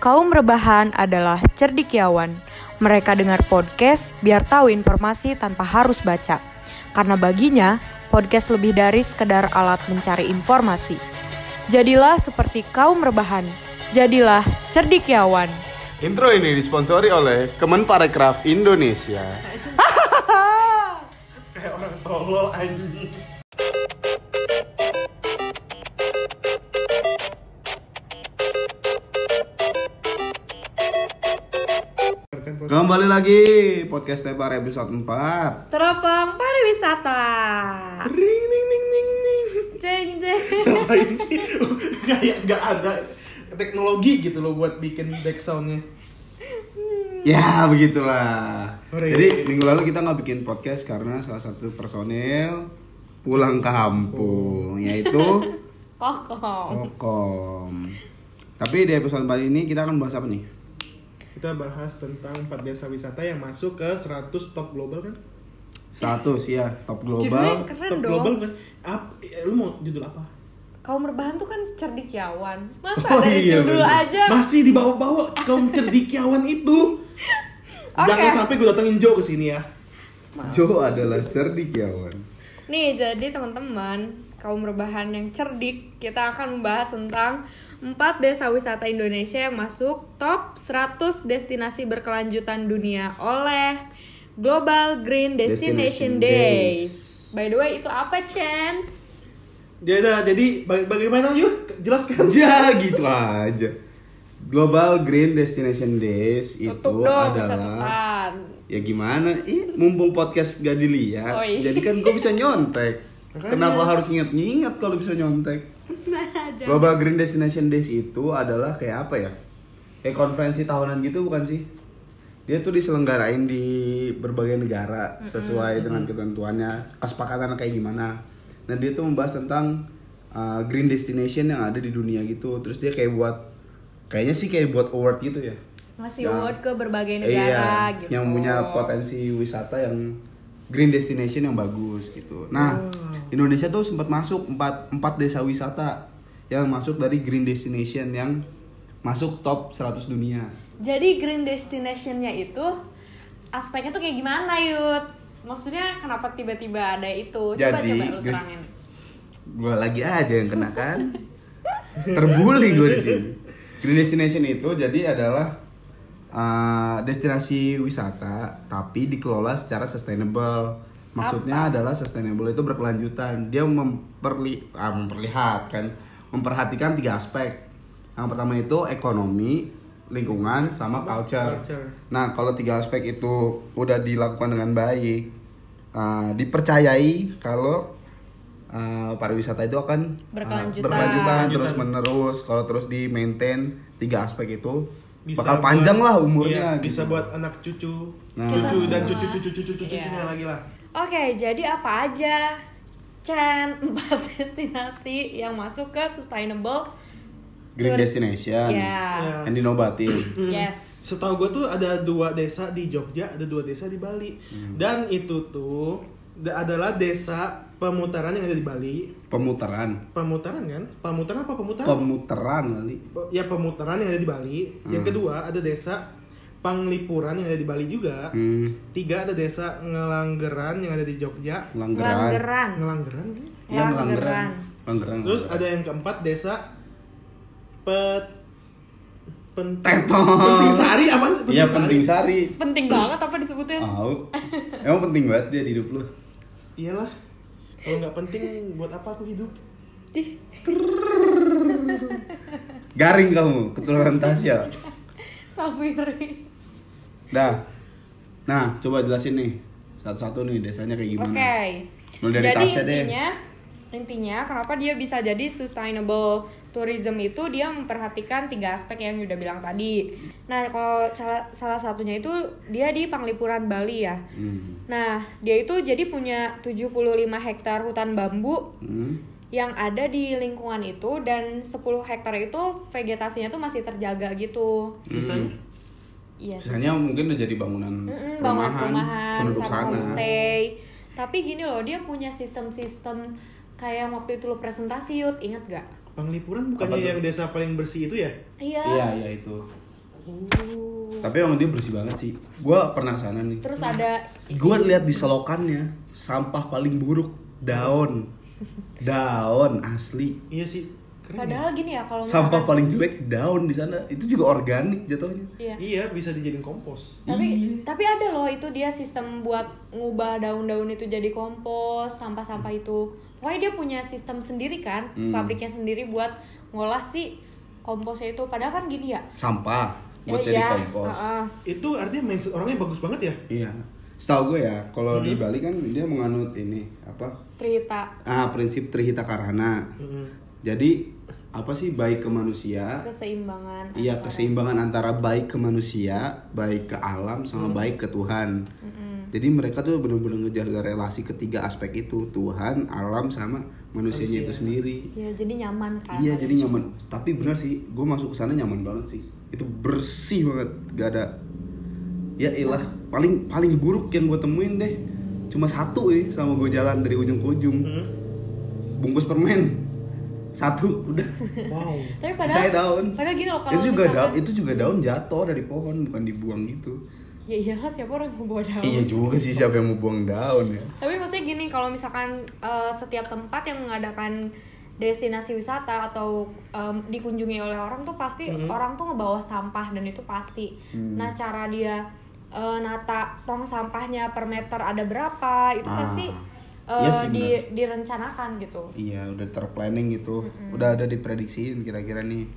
Kaum rebahan adalah cerdikiawan. Mereka dengar podcast biar tahu informasi tanpa harus baca. Karena baginya, podcast lebih dari sekedar alat mencari informasi. Jadilah seperti kaum rebahan. Jadilah cerdikiawan. Intro ini disponsori oleh Kemenparekraf Indonesia. Kayak orang tolol anjing. Kembali lagi podcast Tepar episode 4. Teropong pariwisata. Ring ning ning ning ning. Jeng jeng. ngapain sih kayak nggak ada teknologi gitu loh buat bikin back soundnya Ya begitulah. Hore. Jadi minggu lalu kita nggak bikin podcast karena salah satu personil pulang ke kampung, yaitu Kokong. Kokom. Tapi di episode kali ini kita akan bahas apa nih? Kita bahas tentang empat desa wisata yang masuk ke 100 top global kan Satu sih ya top Judulnya global. keren top dong. global kan Ap, eh, lu mau judul apa Kaum rebahan tuh kan cerdikiawan. Masa Oh ada iya, judul bener. aja? masih dibawa-bawa kaum cerdikiawan itu Oke. jangan sampai gue datengin Joe ke sini ya Joe adalah cerdikiawan. Nih, jadi teman-teman, kaum rebahan yang cerdik, kita akan membahas tentang 4 desa wisata Indonesia yang masuk top 100 destinasi berkelanjutan dunia oleh Global Green Destination, Destination Days. By the way, itu apa, Chen? dia ada jadi baga- bagaimana Yud jelaskan Ya gitu aja. Global Green Destination Days itu Tutup dong adalah catatan. ya gimana? Ih, mumpung podcast gak dilihat, Oh, iya. jadi kan gue bisa nyontek. Makanya. Kenapa harus nginget-nginget kalau bisa nyontek? Nah. Global Green Destination Days itu adalah kayak apa ya? Kayak konferensi tahunan gitu bukan sih? Dia tuh diselenggarain di berbagai negara sesuai dengan ketentuannya, kesepakatan kayak gimana. Nah dia tuh membahas tentang uh, green destination yang ada di dunia gitu. Terus dia kayak buat, kayaknya sih kayak buat award gitu ya. Ngasih Yang- award ke berbagai negara iya, gitu. yang punya potensi wisata yang green destination yang bagus gitu. Nah, Indonesia tuh sempat masuk empat empat desa wisata yang masuk dari green destination yang masuk top 100 dunia. Jadi green destinationnya itu aspeknya tuh kayak gimana Yud? Maksudnya kenapa tiba-tiba ada itu? Coba Jadi, coba lu terangin. Gua lagi aja yang kena kan. Terbully gue di sini. Green destination itu jadi adalah uh, destinasi wisata tapi dikelola secara sustainable. Maksudnya adalah sustainable itu berkelanjutan. Dia memperli ah, memperlihatkan, memperhatikan tiga aspek. Yang pertama itu ekonomi, lingkungan, sama culture. Culture. Nah, kalau tiga aspek itu udah dilakukan dengan baik, uh, dipercayai kalau uh, pariwisata itu akan uh, Berkelanjutan. berkelanjutan Berkelanjutan. terus menerus. Kalau terus di maintain tiga aspek itu Bisa bakal buat- panjang lah umurnya. iya, bisa gitu. buat anak cucu Nah. cucu dan cucu cucu cucu cucu cucunya lagi lah Oke, jadi apa aja Chen empat destinasi yang masuk ke sustainable green tour- destination. Ya. yang dinovatif. Yes. Setahu gue tuh ada dua desa di Jogja, ada dua desa di Bali. Hmm. Dan itu tuh da- adalah desa pemutaran yang ada di Bali. Pemutaran, Pemutaran kan? Pemutaran apa pemutaran? pemutaran kali. ya pemutaran yang ada di Bali. Yang Hmm. kedua ada desa Panglipuran yang ada di Bali juga. Hmm, Tiga ada desa Ngelanggeran yang ada di Jogja. Langgeran. Langgeran. Ngelanggeran kan? Iya, Langgeran. Langgeran. Terus ada yang keempat desa Pet Penting. Penting Sari apa? Iya penting sari. Penting banget apa disebutin? Tahu. Emang penting banget dia di hidup lu. Iyalah. Kalau nggak penting buat apa aku hidup? Dih. Garing kamu, keturunan Tasya. Safiri. Dah. Nah, coba jelasin nih. Satu-satu nih desanya kayak gimana. Oke. Mulai dari jadi Tasya deh. intinya intinya kenapa dia bisa jadi sustainable tourism itu dia memperhatikan tiga aspek yang udah bilang tadi. Nah, kalau salah, salah satunya itu dia di Panglipuran Bali ya. Hmm. Nah, dia itu jadi punya 75 hektar hutan bambu Hmm. yang ada di lingkungan itu dan 10 hektar itu vegetasinya tuh masih terjaga gitu. Sisanya? Iya. sih. Sisanya mungkin udah jadi bangunan perumahan penduduk sama sana. homestay. Tapi gini loh, dia punya sistem-sistem kayak waktu itu lo presentasi Yud, inget gak? Panglipuran Apa bukannya tuh? yang desa paling bersih itu ya? Iya. Iya, iya itu. Oh. Tapi emang dia bersih banget sih. Gua pernah ke sana nih. Terus ada Gua lihat di selokannya sampah paling buruk daun. Daun asli. Iya sih. Keren ya? padahal gini ya kalau Sampah misalkan paling jelek daun di sana. Itu juga organik jatuhnya. iya. Iya, bisa dijadiin kompos. Tapi Iya. tapi ada loh itu dia sistem buat ngubah daun-daun itu jadi kompos, sampah-sampah itu. Pokoknya dia punya sistem sendiri kan, Hmm. pabriknya sendiri buat ngolah si komposnya itu. Padahal kan gini ya. Sampah buat ya, jadi iya, kompos. heeh. Itu artinya mindset orangnya bagus banget ya? Iya. Setahu gue ya, kalau di Hmm. Bali kan dia menganut ini apa? Trita Ah, prinsip Trihita Karana. Mm-mm. Jadi apa sih baik ke manusia? keseimbangan. Iya, antara- keseimbangan antara baik ke manusia, baik ke alam sama baik ke Tuhan. Jadi mereka tuh benar-benar ngejaga relasi ketiga aspek itu, Tuhan, alam sama manusianya itu sendiri. Iya, jadi nyaman kan. Iya, jadi nyaman. Tapi benar sih, gue masuk ke sana nyaman banget sih. Itu bersih banget, gak ada ya ilah paling paling buruk yang gue temuin deh cuma satu ya sama gue jalan dari ujung ke ujung Hmm. bungkus permen satu udah Wow. Tapi padahal Sisanya daun. Padahal gini loh kalau itu juga daun misalkan- itu juga daun jatuh dari pohon bukan dibuang gitu Ya iyalah siapa orang mau bawa daun. iya juga sih siapa yang mau buang daun ya Tapi maksudnya gini, kalau misalkan eh, setiap tempat yang mengadakan destinasi wisata atau em, dikunjungi oleh orang tuh pasti orang tuh ngebawa sampah dan itu pasti. Nah cara dia eh, nata tong sampahnya per meter ada berapa itu Ah. pasti Iya eh, sih, di, benar. direncanakan gitu. iya udah terplanning gitu udah ada diprediksiin kira-kira nih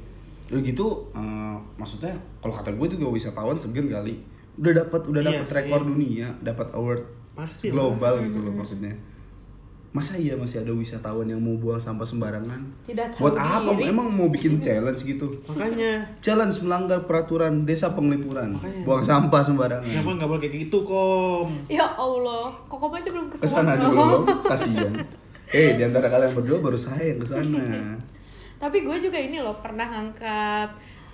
udah gitu eh, maksudnya kalau kata gue juga wisatawan segan kali udah dapat udah Iya dapat sih. rekor dunia dapat award Pasti lah. global gitu loh maksudnya masa iya masih ada wisatawan yang mau buang sampah sembarangan Tidak tahu buat apa diri. emang mau bikin challenge gitu Makanya challenge melanggar peraturan desa penglipuran Makanya. buang sampah sembarangan kenapa nggak boleh kayak gitu, Kom? Ya Allah, kok kamu aja belum ke sana. ke sana dulu dong kasihan eh di antara kalian berdua baru saya yang ke sana Tapi gue juga ini loh pernah ngangkat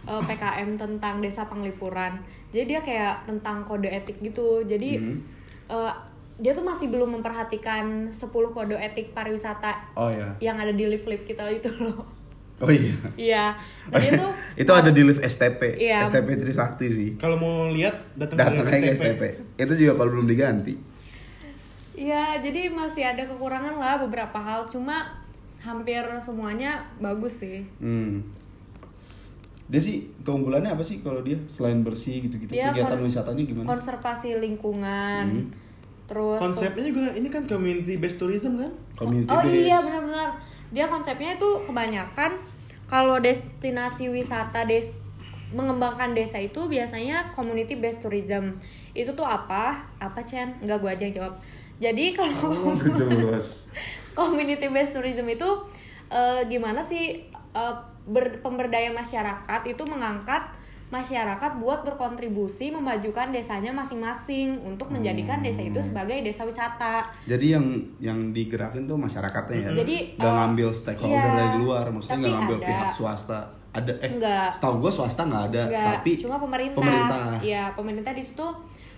eh, PKM tentang desa Penglipuran. Jadi dia kayak tentang kode etik gitu. Jadi Hmm. eh, dia tuh masih belum memperhatikan 10 kode etik pariwisata oh ya yang ada di lift lift kita itu loh. oh iya Iya. Dan itu itu ada di lift STP Iya. STP Trisakti sih Kalau mau lihat datang ke STP. STP itu juga kalau belum diganti Iya, jadi masih ada kekurangan lah beberapa hal. Cuma hampir semuanya bagus sih. hmm. dia sih keunggulannya apa sih kalau dia selain bersih gitu-gitu kegiatan wisatanya gimana Konservasi lingkungan. Hmm. Terus Konsepnya juga ini kan community based tourism kan? community oh based. iya benar-benar. Dia konsepnya itu kebanyakan kalau destinasi wisata des mengembangkan desa itu biasanya community based tourism. Itu tuh apa? Apa Chen nggak gua aja yang jawab. Jadi kalau jelas. community based tourism itu eh, gimana sih eh, ber- pemberdaya masyarakat itu mengangkat masyarakat buat berkontribusi memajukan desanya masing-masing untuk menjadikan desa itu sebagai desa wisata jadi yang yang digerakin tuh masyarakatnya ya Jadi, nggak eh, ngambil stakeholder iya. dari luar maksudnya nggak ngambil ada. pihak swasta ada eh Enggak. setahu gue swasta nggak ada Enggak, tapi cuma pemerintah. pemerintah Iya, pemerintah di situ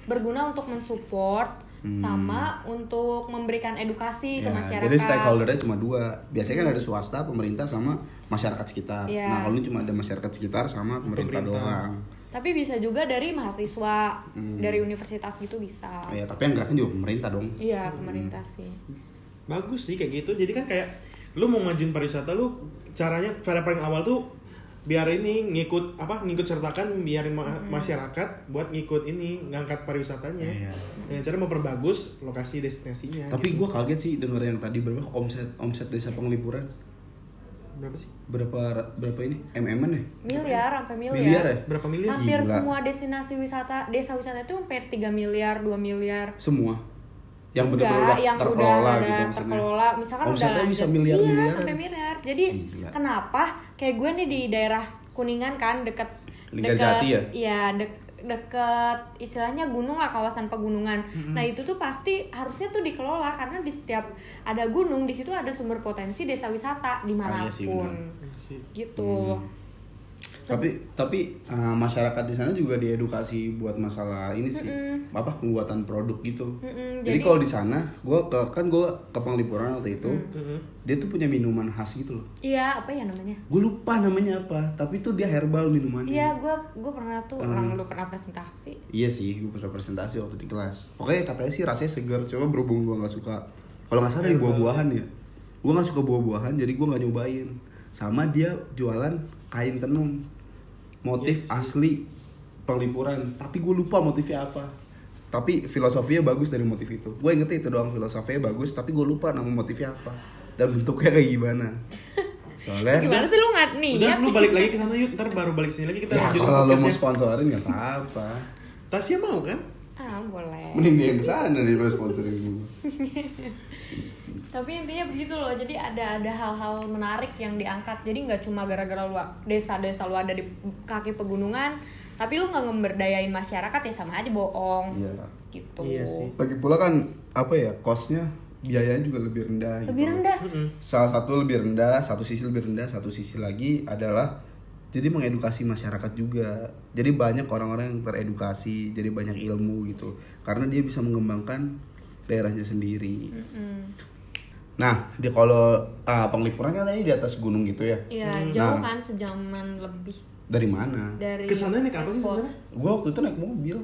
berguna untuk mensupport sama untuk memberikan edukasi ke Ya, masyarakat. Jadi stakeholdernya cuma dua. Biasanya kan ada swasta, pemerintah sama masyarakat sekitar. Iya. Nah kalau ini cuma ada masyarakat sekitar sama pemerintah, Pemerintah. doang. Tapi bisa juga dari mahasiswa, Hmm. dari universitas gitu bisa. Ya tapi yang gerakan juga pemerintah dong. Iya, pemerintah sih. Bagus sih kayak gitu. Jadi kan kayak lu mau ngajuin pariwisata lu caranya cara paling awal tuh biar ini ngikut apa ngikut sertakan biarin ma- masyarakat buat ngikut ini ngangkat pariwisatanya Iya. dengan cara memperbagus lokasi destinasinya Tapi gitu. gue kaget sih denger yang tadi berapa omset omset desa penglipuran berapa sih berapa berapa ini mm ya? Miliar sampai miliar. Miliar ya? berapa miliar Hampir Gila. semua destinasi wisata, desa wisata itu sampai 3 miliar, 2 miliar. Semua. Yang benar-benar yang terkelola udah gitu maksudnya. terkelola misalkan udah Omsetnya bisa miliar-miliaran. iya sampai miliar jadi Gila. kenapa kayak gue nih di daerah kuningan kan deket Linggarjati ya? iya dek deket istilahnya gunung lah kawasan pegunungan nah itu tuh pasti harusnya tuh dikelola karena di setiap ada gunung di situ ada sumber potensi desa wisata Ah, iya sih, di mana pun Sih. gitu Hmm. Tapi tapi uh, masyarakat di sana juga diedukasi buat masalah ini sih apa pembuatan produk gitu Mm-mm, jadi jadi- kalau di sana gue ke kan gue ke Penglipuran waktu itu Mm-mm. dia tuh punya minuman khas gitu loh Iya, apa ya namanya? gue lupa namanya apa tapi tuh dia herbal minumannya Iya, gue gue pernah tuh Hmm. orang lu pernah presentasi. Iya sih, gue pernah presentasi waktu di kelas. Pokoknya katanya sih rasanya segar, coba berhubung gue nggak suka. Kalau nggak salah dari buah-buahan ya. Gue nggak suka buah-buahan, jadi gue nggak nyobain. Sama dia jualan kain tenun, motif Yes, asli penglipuran. Tapi gue lupa motifnya apa. Tapi filosofinya bagus dari motif itu. Gue inget itu doang filosofinya bagus, tapi gue lupa nama motifnya apa dan bentuknya kayak gimana. Soalnya Gimana sih lu nggak nih? Udah lu balik lagi ke sana yuk, ntar baru balik sini lagi kita ya lanjutin kalau lo mau sponsorin nggak apa-apa. Tasya mau kan? Ah, boleh. Mending dia yang nih lo sponsorin gue. Tapi intinya begitu loh. Jadi ada ada hal-hal menarik yang diangkat. Jadi nggak cuma gara-gara lu desa-desa lu ada di kaki pegunungan, tapi lu nggak ngemberdayain masyarakat ya sama aja bohong. Iya. Gitu. Iya sih. Lagi pula kan apa ya costnya biayanya juga lebih rendah. Lebih gitu. rendah. Salah satu lebih rendah, satu sisi lebih rendah, satu sisi lagi adalah jadi mengedukasi masyarakat juga. Jadi banyak orang-orang yang teredukasi, jadi banyak ilmu gitu. Karena dia bisa mengembangkan daerahnya sendiri. Mm-mm. Nah, di kalau ah, penglipuran kan ini di atas gunung gitu ya. Iya, jauh Nah. kan sejaman lebih Dari mana? dari Ke sana naik apa sih sebenarnya? Gua waktu itu naik mobil.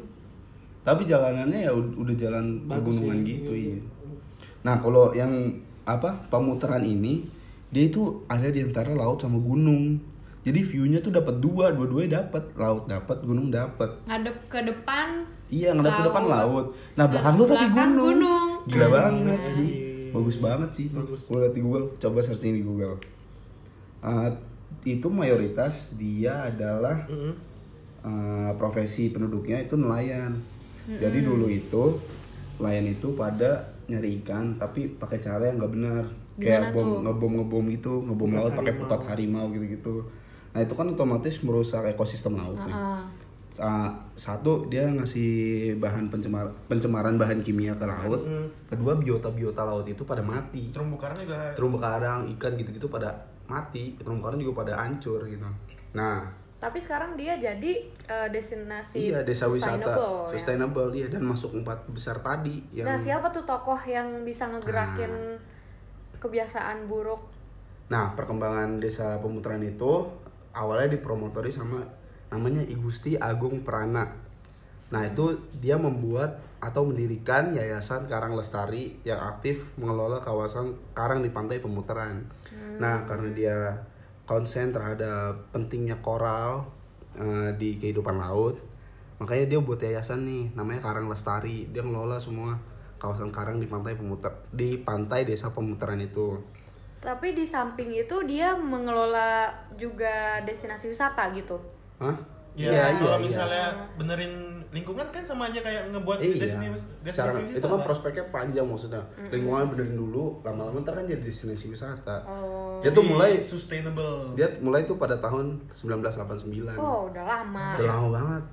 Tapi jalanannya ya ud- udah jalan pegunungan gitu iya. Nah, kalau yang apa pemutaran ini dia itu ada di antara laut sama gunung. Jadi view-nya tuh dapat dua, dua-duanya dapat, laut dapat, gunung dapat. Ngadep ke depan. Iya, ngadep ke depan Laut. Nah, belakang lu tapi Belakang gunung. gunung. Gila banget. Anjir. Bagus banget sih. Bagus. Gue liat di Google, coba searching di Google. Ah, itu mayoritas dia adalah Mm-mm. uh, profesi penduduknya itu nelayan. Jadi dulu itu nelayan itu pada nyari ikan tapi pakai cara yang nggak benar. Kayak bom ngebom ngebom gitu, ngebom laut pakai harimau. pukat harimau gitu-gitu. Nah itu kan otomatis merusak ekosistem laut nih. Uh, satu dia ngasih bahan pencemar pencemaran bahan kimia ke laut. Mm. Kedua biota biota laut itu pada mati. Terumbu karang juga Terumbu karang, ikan gitu-gitu pada mati. Terumbu karang juga pada hancur gitu. Nah Tapi sekarang dia jadi eh, destinasi Iya desa wisata sustainable, ya. sustainable iya dan masuk empat besar tadi yang Nah, siapa tuh tokoh yang bisa ngegerakin Nah. kebiasaan buruk? Nah perkembangan desa pemutaran itu awalnya dipromotori sama namanya I Gusti Agung Prana. Nah itu dia membuat atau mendirikan Yayasan Karang Lestari yang aktif mengelola kawasan karang di pantai pemutaran. Nah karena dia konsen terhadap pentingnya koral eh, di kehidupan laut, makanya dia buat yayasan nih namanya Karang Lestari. Dia ngelola semua kawasan karang di pantai pemutar di pantai desa pemutaran itu. Tapi di samping itu dia mengelola juga destinasi wisata gitu. Hah? Ya, Iya, kalau iya, misalnya benerin lingkungan kan sama aja kayak ngebuat Iya. destinasi Secara, destinasi itu kan prospeknya panjang maksudnya. Lingkungan benerin dulu, lama-lama ntar kan jadi destinasi wisata. Oh. Dia tuh mulai sustainable. dia mulai tuh pada tahun 1989. Oh, udah lama. Udah lama banget.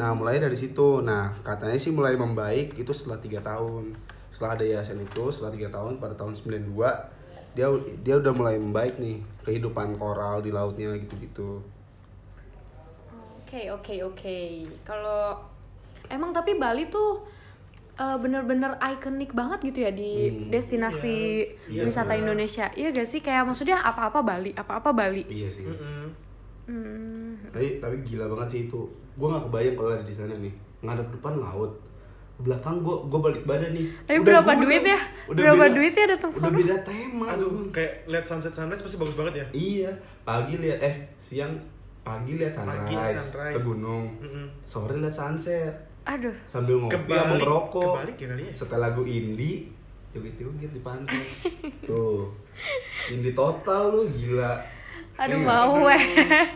Nah, mulai dari situ. Nah, katanya sih mulai membaik itu setelah tiga tahun. Setelah ada yayasan itu, setelah tiga tahun pada tahun 92 dia dia udah mulai membaik nih kehidupan koral di lautnya gitu-gitu. Oke, oke, oke. Kalau emang tapi Bali tuh eh, bener-bener ikonik banget gitu ya di Hmm. destinasi Iya, wisata iya. Indonesia. Iya gak sih? Kayak maksudnya apa-apa Bali, apa-apa Bali. Iya sih. Mm-mm. Hmm. tapi tapi gila banget sih itu gue nggak kebayang kalau ada di sana nih ngadep depan laut belakang gue gue balik badan nih Tapi Udah berapa gua duit udah- ya? udah Berapa beda- duit ya datang udah sono? beda tema Aduh, kayak lihat sunset sunrise pasti bagus banget ya. iya pagi lihat eh siang pagi lihat sunrise, Pagi sunrise. ke gunung Mm-mm. sore lihat sunset Aduh. sambil ngopi sama Kebalik, ngerokok kebalik ya kali ya. setel lagu indie joget-joget di pantai tuh indie total lu gila Aduh Iya mau weh.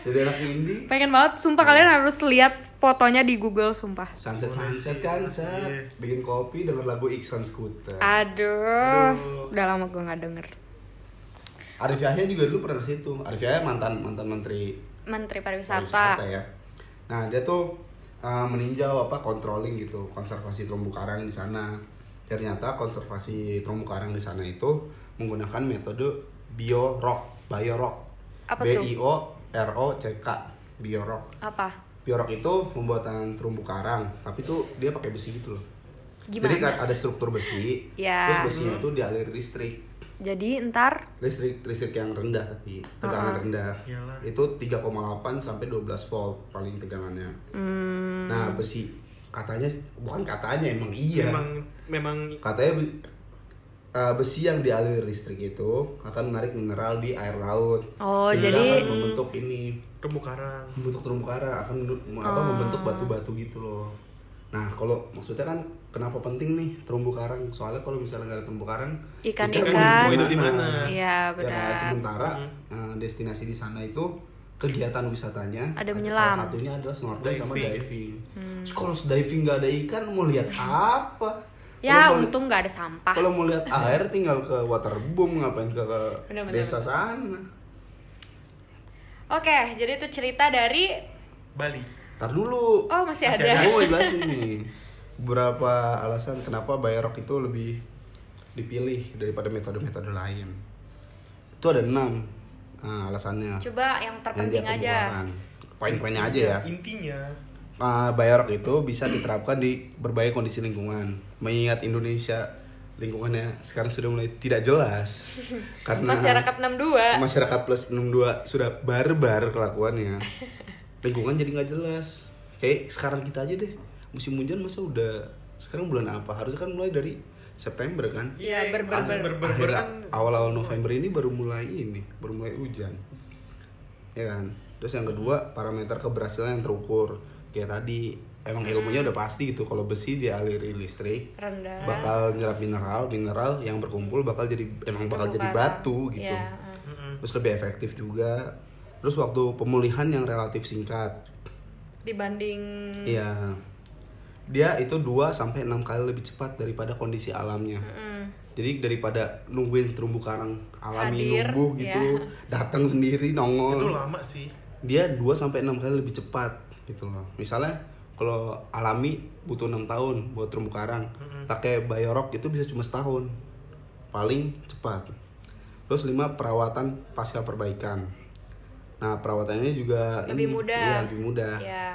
jadi anak indie Pengen banget sumpah kalian harus lihat fotonya di Google sumpah. Sunset sunset kan set Iya. bikin kopi denger lagu Iksan Scooter. Aduh. Aduh. Udah lama gue nggak denger. Arif Yahya juga dulu pernah ke situ. Arif Yahya mantan mantan menteri Menteri pariwisata pariwisata. ya. Nah dia tuh uh, meninjau apa controlling gitu konservasi terumbu karang di sana. Ternyata konservasi terumbu karang di sana itu menggunakan metode bio rock, bio rock. Apa B? I O R O C K biorok Apa? biorok itu pembuatan terumbu karang tapi tuh dia pakai besi gitu loh Gimana? jadi kan ada struktur besi Ya. terus besinya itu dialiri listrik Jadi ntar listrik listrik yang rendah tapi tegangan rendah. Iyalah. itu 3,8 sampai 12 volt paling tegangannya. Hmm, nah besi katanya bukan katanya emang iya. Memang memang katanya uh, besi yang dialiri listrik itu akan menarik mineral di air laut. Oh, sehingga jadi- akan membentuk ini terumbu karang. membentuk terumbu karang akan menur- apa Oh. membentuk batu-batu gitu loh. Nah kalau maksudnya kan kenapa penting nih terumbu karang soalnya kalau misalnya nggak ada terumbu karang Ikan-ikan. mau Mau hidup di mana? Iya, Ya, benar. sementara uh, destinasi di sana itu kegiatan wisatanya Ada salah menyelam. satunya adalah snorkeling sama Diving. diving. Terus kalau diving nggak ada ikan mau lihat apa? ya mau- untung nggak ada sampah. Kalau mau lihat air tinggal ke waterboom ngapain ke, ke Bener-bener. desa sana. Oke, jadi itu cerita dari Bali. Ntar dulu. Oh, masih Masih ada. Mau jelasin nih beberapa alasan kenapa Bayarok itu lebih dipilih daripada metode-metode lain. Itu ada enam nah, alasannya. Coba yang terpenting aja. Poin-poinnya aja ya. Intinya Uh, Bayarok itu bisa diterapkan di berbagai kondisi lingkungan. Mengingat Indonesia lingkungannya sekarang sudah mulai tidak jelas karena Masyarakat 62. masyarakat plus 62 sudah barbar kelakuannya. Lingkungan jadi nggak jelas. Kayak sekarang kita aja deh. Musim hujan masa udah sekarang bulan apa? Harusnya kan mulai dari September kan? Iya, ber ber ber. ber- ber- Akhir kan awal-awal November ini baru mulai ini, baru mulai hujan. Ya kan? Terus yang kedua, parameter keberhasilan yang terukur. Kayak tadi, emang ilmunya udah pasti gitu kalau besi dialiri listrik rendah. bakal nyerap mineral, mineral yang berkumpul bakal jadi emang bakal jadi batu gitu. Mm-mm. Terus lebih efektif juga. Terus waktu pemulihan yang relatif singkat. dibanding Iya. Dia itu 2 sampai 6 kali lebih cepat daripada kondisi alamnya. Mm, Jadi daripada nungguin terumbu karang alami Hadir, numbuh gitu, ya. datang sendiri Itu nongol. lama sih. Dia 2 sampai 6 kali lebih cepat gitu loh. Misalnya kalau alami butuh 6 tahun buat terumbu karang. Pakai bayorok itu bisa cuma setahun. Paling cepat. Terus 5 perawatan pasca perbaikan. Nah, perawatannya juga Lebih ini, mudah. Iya, lebih mudah. ya.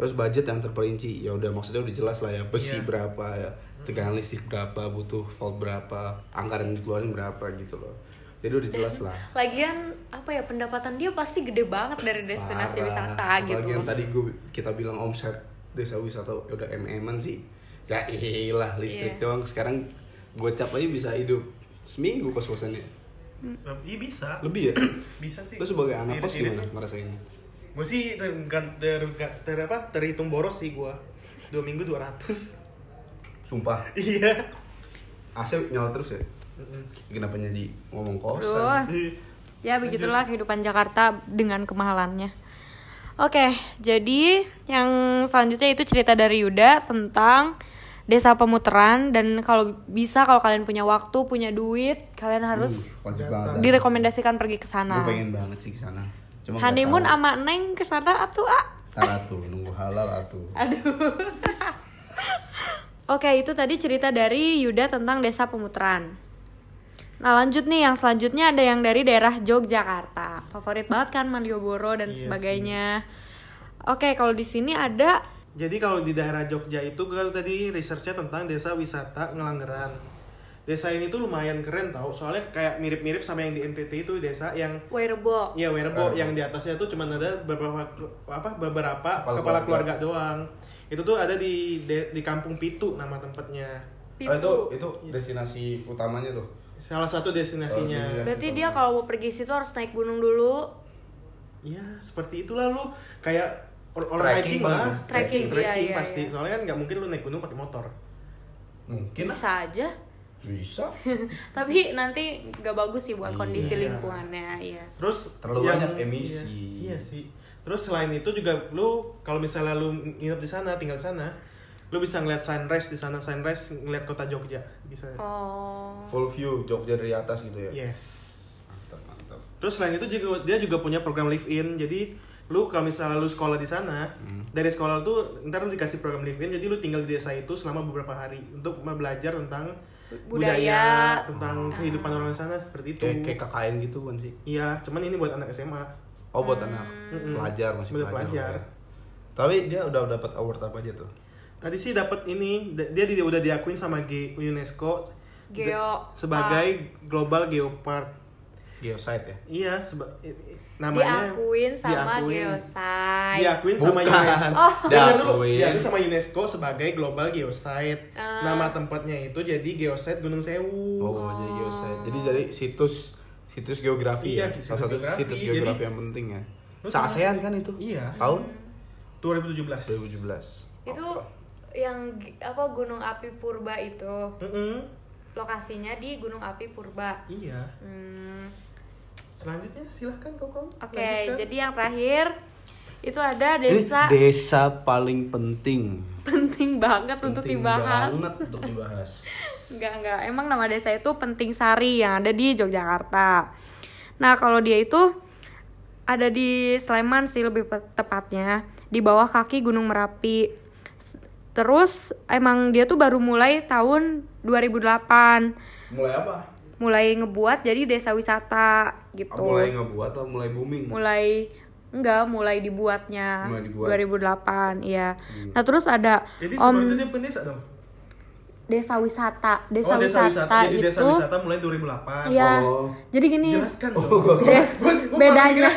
Terus budget yang terperinci, ya udah maksudnya udah jelas lah ya besi Iya. berapa ya, tegangan listrik berapa, butuh volt berapa, anggaran yang dikeluarin berapa gitu loh. Jadi udah jelas lah. Lagian apa ya pendapatan dia pasti gede banget dari destinasi Parah. wisata Apalagi gitu. yang tadi gue kita bilang omset desa wisata udah mm sih. Ya iyalah listrik Iya. doang sekarang gocap aja bisa hidup seminggu kos kosannya. Iya bisa. Lebih ya? Bisa sih. Lu sebagai anak kos gimana ngerasainnya? Gue sih ter, ter, ter, ter- apa, terhitung boros sih gue Dua minggu 200 Sumpah, Iya AC nyala terus ya? Kenapa jadi ngomong kosan? Ya begitulah kehidupan Jakarta dengan kemahalannya. Oke, jadi yang selanjutnya itu cerita dari Yuda tentang desa pemuteran dan kalau bisa kalau kalian punya waktu, punya duit, kalian harus banget. direkomendasikan pergi ke Gue sana. pengen banget sih ke sana. Cuma Honeymoon sama Neng ke sana atuh ah. Atuh, nunggu halal atuh. Aduh. Oke, itu tadi cerita dari Yuda tentang desa pemuteran. Nah lanjut nih yang selanjutnya ada yang dari daerah Yogyakarta. Favorit banget kan Malioboro dan Iya sebagainya. Oke, kalau di sini ada Jadi kalau di daerah Jogja itu gue tadi researchnya tentang desa wisata Ngelanggeran. Desa ini tuh lumayan keren tau, soalnya kayak mirip-mirip sama yang di NTT itu desa yang Werebo. ya Werebo yang di atasnya tuh cuma ada beberapa apa beberapa Kepala kepala, keluarga. keluarga. doang. Itu tuh ada di de- di Kampung Pitu nama tempatnya. Pitu. Oh, itu itu destinasi utamanya tuh. Salah satu destinasinya. Salah destinasi. Berarti dia kalau mau pergi situ harus naik gunung dulu. Ya seperti itulah lu kayak or- orang Trekking hiking lah, bang. Trekking, trekking iya, iya, pasti. iya. Soalnya kan nggak mungkin lu naik gunung pakai motor. Mungkin lah. Bisa aja. Bisa. Tapi nanti gak bagus sih buat kondisi Iya. lingkungannya, iya. Terus Terlalu banyak emisi. Iya, iya sih. Terus selain itu juga lu kalau misalnya lu nginep di sana, tinggal di sana, lu bisa ngeliat sunrise di sana, sunrise ngeliat kota Jogja bisa. Oh. Full view Jogja dari atas gitu ya. Yes. Mantap, mantap. Terus selain itu juga dia juga punya program live in. Jadi lu kalau misalnya lu sekolah di sana, dari sekolah tuh ntar lu dikasih program live in. Jadi lu tinggal di desa itu selama beberapa hari untuk belajar tentang Budaya. tentang kehidupan orang sana seperti itu. Kayak kayak KKN gitu kan sih. Iya, cuman ini buat anak SMA. Oh buat anak pelajar masih Buat pelajar. pelajar. ya. Tapi dia udah dapat award apa aja tuh? Tadi sih dapat ini dia di- udah diakuin sama G- UNESCO Geo sebagai Global Geopark. Geosite ya? Iya, seba- namanya diakuin sama diakuin. Geosite. Diakuin sama Bukan. UNESCO. Oh. Dengar dulu, Diakuin. diakuin sama UNESCO sebagai Global Geosite. Ah. Nama tempatnya itu jadi Geosite Gunung Sewu. Oh, jadi geosite. Jadi dari situs situs geografi Iya, ya. situs Salah satu geografi. situs Jadi- geografi yang penting ya. Se ASEAN kan itu? Iya. Tahun 2017. 2017. Itu yang gi- apa Gunung Api Purba itu. Mm-mm. Lokasinya di Gunung Api Purba. Iya. Hmm, Selanjutnya silahkan kau kau. Oke, lanjutkan. jadi yang terakhir itu ada Ini desa desa paling penting. penting banget untuk Penting dibahas. banget untuk dibahas. Enggak, enggak. Emang nama desa itu Penting Sari yang ada di Yogyakarta. Nah, kalau dia itu ada di Sleman sih lebih tepatnya, di bawah kaki Gunung Merapi. Terus emang dia tuh baru mulai tahun 2008. Mulai apa? Mulai ngebuat jadi desa wisata gitu. Oh, mulai ngebuat atau mulai booming? mulai enggak mulai dibuatnya Mulai dibuat. 2008 iya nah terus ada Jadi om itu dia bukan desa dong. desa wisata desa, oh, desa wisata, wisata. Jadi itu desa wisata mulai 2008. iya Oh. jadi gini Jelaskan dong. Des- Gua- gua bedanya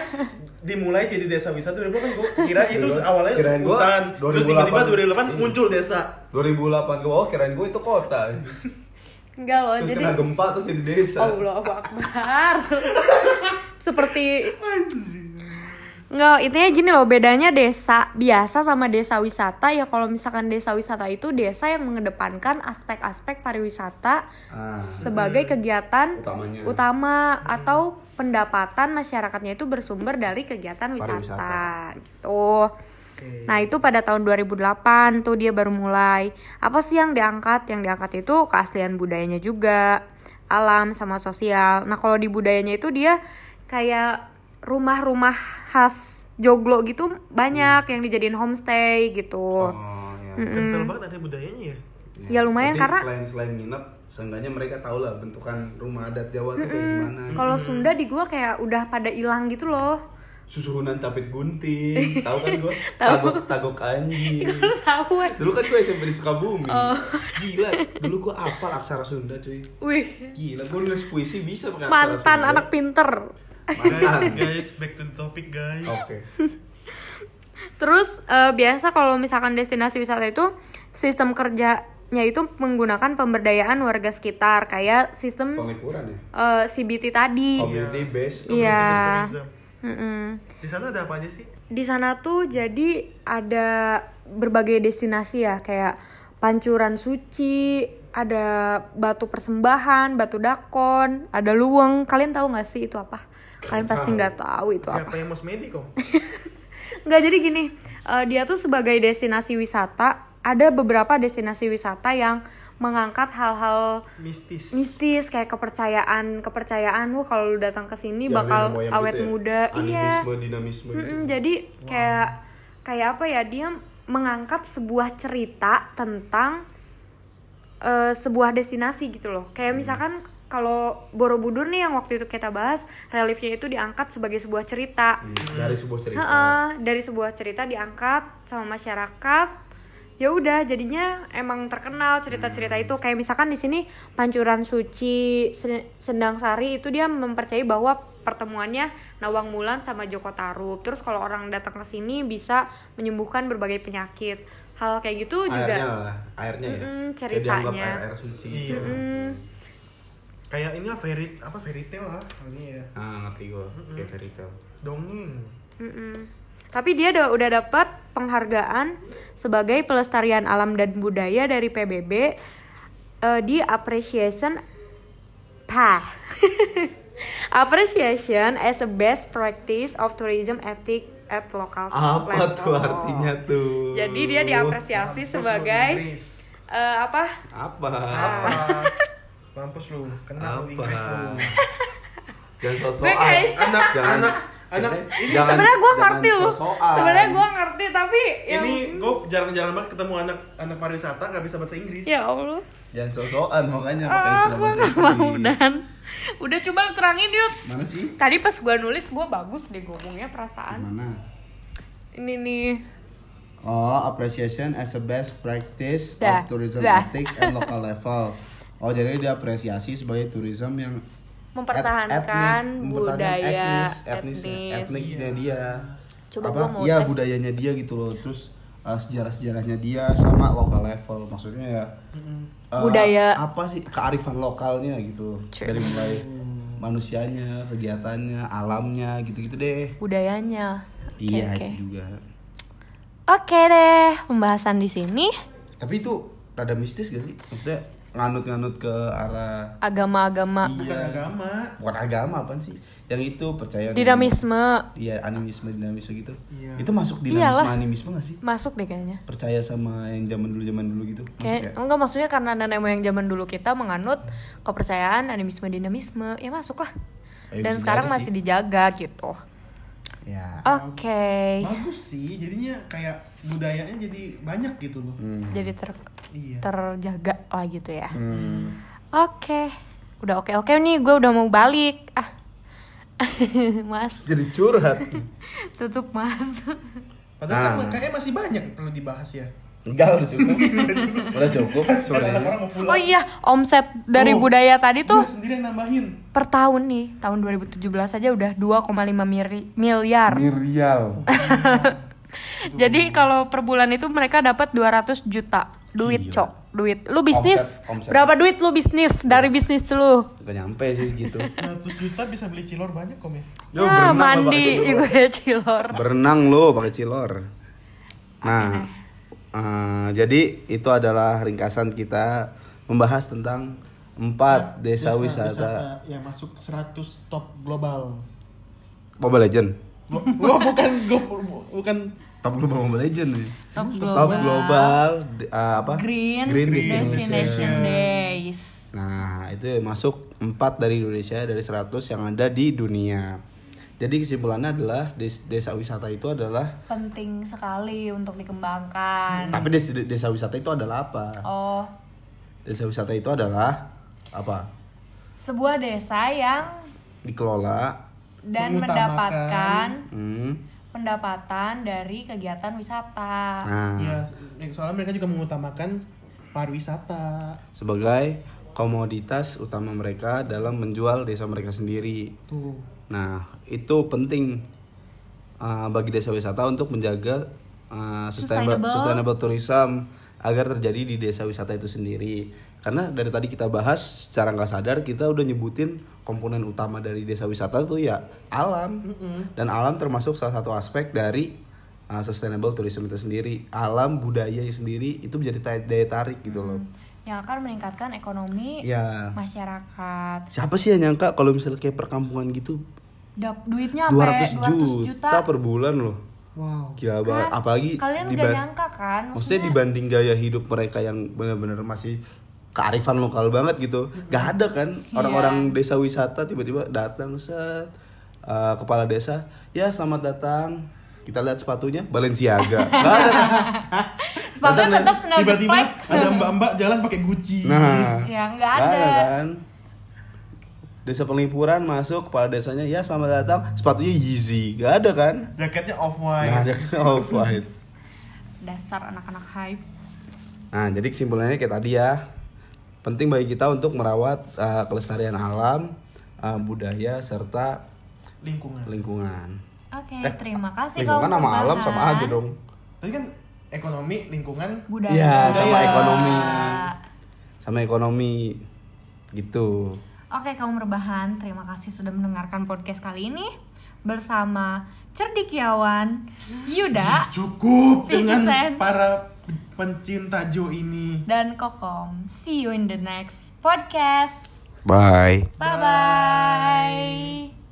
dimulai jadi desa wisata 2008 kan gua kira itu awalnya kirain gua hutan terus 2008. tiba-tiba 2008 muncul desa 2008 ke bawah kirain gue itu kota. enggak loh Terus jadi kena gempa terus jadi desa. Allah Akbar seperti Enggak, intinya gini loh, bedanya desa biasa sama desa wisata ya kalau misalkan desa wisata itu desa yang mengedepankan aspek-aspek pariwisata Ah, sebagai kegiatan Utamanya. utama atau pendapatan masyarakatnya itu bersumber dari kegiatan wisata Pariwisata. gitu. Nah, itu pada tahun 2008 tuh dia baru mulai. Apa sih yang diangkat? Yang diangkat itu keaslian budayanya juga, alam sama sosial. Nah, kalau di budayanya itu dia kayak rumah-rumah khas joglo gitu banyak yang dijadiin homestay gitu. Oh, ya. kental banget ada budayanya ya Ya, lumayan Berarti karena- selain selain nginep, seenggaknya mereka tahu lah bentukan rumah adat Jawa tuh kayak gimana. Kalau Sunda di gua kayak udah pada hilang gitu loh. Susuhunan capit gunting, tahu kan gue? Tagok tagok anjing. Tahu. eh. Dulu kan gue SMP di Sukabumi. Oh. Gila, dulu gue apal aksara Sunda cuy. Wih, Gila, gue nulis puisi bisa pakai aksara mantan Sunda. anak pinter. guys Mantan. guys back to the topic guys Oke. Terus eh, biasa kalau misalkan destinasi wisata itu sistem kerjanya itu menggunakan pemberdayaan warga sekitar kayak sistem Penglipuran ya. eh, CBT tadi. Community based. Iya. Tourism. Mm-mm. di sana ada apa aja sih Di sana tuh jadi ada berbagai destinasi ya kayak pancuran suci, ada batu persembahan, batu dakon, ada luweng. Kalian tahu nggak sih itu apa? Kalian pasti nggak tahu itu apa. siapa yang mau semedi kok Nggak jadi gini, eh, dia tuh sebagai destinasi wisata, ada beberapa destinasi wisata yang mengangkat hal-hal mistis mistis kayak kepercayaan kepercayaan wah kalau lu datang ke sini Yang bakal awet gitu ya? muda iya Animisme, dinamisme gitu. Jadi kayak kayak apa ya dia mengangkat sebuah cerita tentang eh, sebuah destinasi gitu loh Hmm. kayak misalkan kalau Borobudur nih yang waktu itu kita bahas reliefnya itu diangkat sebagai sebuah cerita Hmm, Dari sebuah cerita. Heeh, dari sebuah cerita diangkat sama masyarakat ya udah jadinya emang terkenal cerita-cerita Hmm. itu kayak misalkan di sini pancuran suci Sen- Sendang Sari itu dia mempercayai bahwa pertemuannya Nawang Mulan sama Joko Tarub terus kalau orang datang ke sini bisa menyembuhkan berbagai penyakit hal kayak gitu Airnya juga lah, airnya ya. Mm-mm, Kayak ceritanya. air, air suci. Iya. Mm, kayak ini lah fairy apa fairy tale lah ini ya Ah, ngerti gue. Kayak fairy tale. dongeng mm-mm. Tapi dia udah udah dapat penghargaan sebagai pelestarian alam dan budaya dari PBB eh, di appreciation path appreciation as a best practice of tourism ethic at local Apa level. tuh artinya tuh? jadi dia diapresiasi sebagai Inggris. eh, apa apa? apa mampus lu kenal Apa? Inggris lu Jangan kayak- anak Jangan anak Anak ini Jangan- Sebenarnya gue ngerti loh. Sebenarnya gue ngerti tapi yang ini gue jarang-jarang banget ketemu anak anak pariwisata nggak bisa bahasa Inggris. ya Allah. Jangan sosokan makanya Ah, makanya sudah gue bahasa gak mau dan udah coba lu terangin yuk. Mana sih? Tadi pas gue nulis gue bagus deh ngomongnya perasaan. Mana? Ini nih. Oh, appreciation as a best practice Dah, of tourism dah. ethics and local level. Oh, jadi dia apresiasi sebagai tourism yang Mempertahankan et- etnik, mempertahankan budaya, etnis, etnis, etnis. etniknya dia. Coba Apa? gua mau Iya, tes. budayanya dia gitu loh. Terus uh, sejarah-sejarahnya dia sama local level. Maksudnya ya uh, Budaya. apa sih kearifan lokalnya gitu. Cheers. Dari mulai manusianya, kegiatannya, alamnya gitu-gitu deh. Budayanya. Oke, iya, itu juga. Oke deh, pembahasan di sini Tapi itu rada mistis gak sih? Maksudnya nganut-nganut ke arah agama-agama Bukan Iya. agama. bukan agama apaan sih? Yang itu percaya dinamisme Iya, animisme dinamisme gitu. Iya. Itu masuk dinamisme Iyalah. animisme gak sih? masuk deh kayaknya. Percaya sama yang zaman dulu zaman dulu gitu. Masuk Kayak ya? enggak maksudnya karena nenek moyang zaman dulu kita menganut kepercayaan animisme dinamisme ya masuk lah. Eh, Dan sekarang masih sih. dijaga gitu. Ya. Oke. Bagus sih, jadinya kayak budayanya jadi banyak gitu loh. Hmm. Jadi ter Iya. terjaga lah gitu ya. Hmm. Oke. Udah oke-oke nih, gue udah mau balik. Ah. mas, Jadi curhat. tutup Mas. Padahal kan kayaknya masih banyak perlu dibahas ya. Enggak udah cukup. udah cukup pulang. Oh iya, omset dari Oh, budaya tadi tuh sendiri yang nambahin. per tahun nih, tahun 2017 aja udah 2,5 miri- miliar. Mirial. Jadi kalau per bulan itu mereka dapat 200 juta duit, Gila. Cok. Duit. Lu bisnis. Omset, omset. Berapa duit lu bisnis dari bisnis lu? Gak nyampe sih segitu. Nah, 1 juta bisa beli cilor banyak kom ya. Yo, ya, berenang mandi ya cilor. Berenang lo pakai cilor. Nah, eh, jadi itu adalah ringkasan kita membahas tentang empat desa, wisata. yang masuk 100 top global. Mobile Legend. Wah, bukan glo- bukan Top Global Mobile Legend nih. Top Top Global de- eh, apa? Green, Green Destination, Destination. Days. Nah, itu masuk 4 dari Indonesia dari 100 yang ada di dunia. Jadi kesimpulannya adalah des- desa wisata itu adalah Penting sekali untuk dikembangkan. tapi des- desa wisata itu adalah apa? Oh, Desa wisata itu adalah apa? sebuah desa yang Dikelola dan mendapatkan hmm, pendapatan dari kegiatan wisata. nah ya soalnya mereka juga mengutamakan pariwisata. sebagai komoditas utama mereka dalam menjual desa mereka sendiri. Tuh. Nah, itu penting uh, bagi desa wisata untuk menjaga uh, sustainable, Sustainable. tourism agar terjadi di desa wisata itu sendiri. Karena dari tadi kita bahas secara nggak sadar kita udah nyebutin komponen utama dari desa wisata tuh ya alam dan alam termasuk salah satu aspek dari uh, sustainable tourism itu sendiri. Alam budaya sendiri itu menjadi daya tarik gitu loh. Yang akan meningkatkan ekonomi Ya masyarakat. siapa sih yang nyangka kalau misalnya kayak perkampungan gitu Dap duitnya apa? 200 juta, per bulan loh. Wow. Gila banget. Kan, Apalagi kalian gak nyangka kan? Maksudnya dibanding gaya hidup mereka yang benar-benar masih kearifan lokal banget gitu. Gak ada kan Iya. orang-orang desa wisata tiba-tiba datang set uh, kepala desa, ya selamat datang. Kita lihat sepatunya Balenciaga. Gak ada kan? sepatunya Datang tetap sendal Tiba-tiba ada mbak-mbak jalan pakai Gucci. Nah, Ya nggak gak ada. kan? Desa pelipuran masuk kepala desanya, ya selamat datang. Sepatunya Yeezy. Gak ada kan? Jaketnya off white. Nah, ada off white. Dasar anak-anak hype. Nah, jadi kesimpulannya kayak tadi ya. Penting bagi kita untuk merawat uh, kelestarian alam, uh, budaya serta Lingkungan. lingkungan. Oke, Eh, terima kasih Lingkungan sama alam sama aja dong. Tadi kan ekonomi, lingkungan. Budaya. Iya, sama ekonomi. Sama ekonomi gitu. Oke, kaum rebahan, terima kasih sudah mendengarkan podcast kali ini bersama Cerdikiawan, Yuda, Cukup dengan para pencinta Jo ini. dan Kokom. See you in the next podcast. Bye. Bye bye.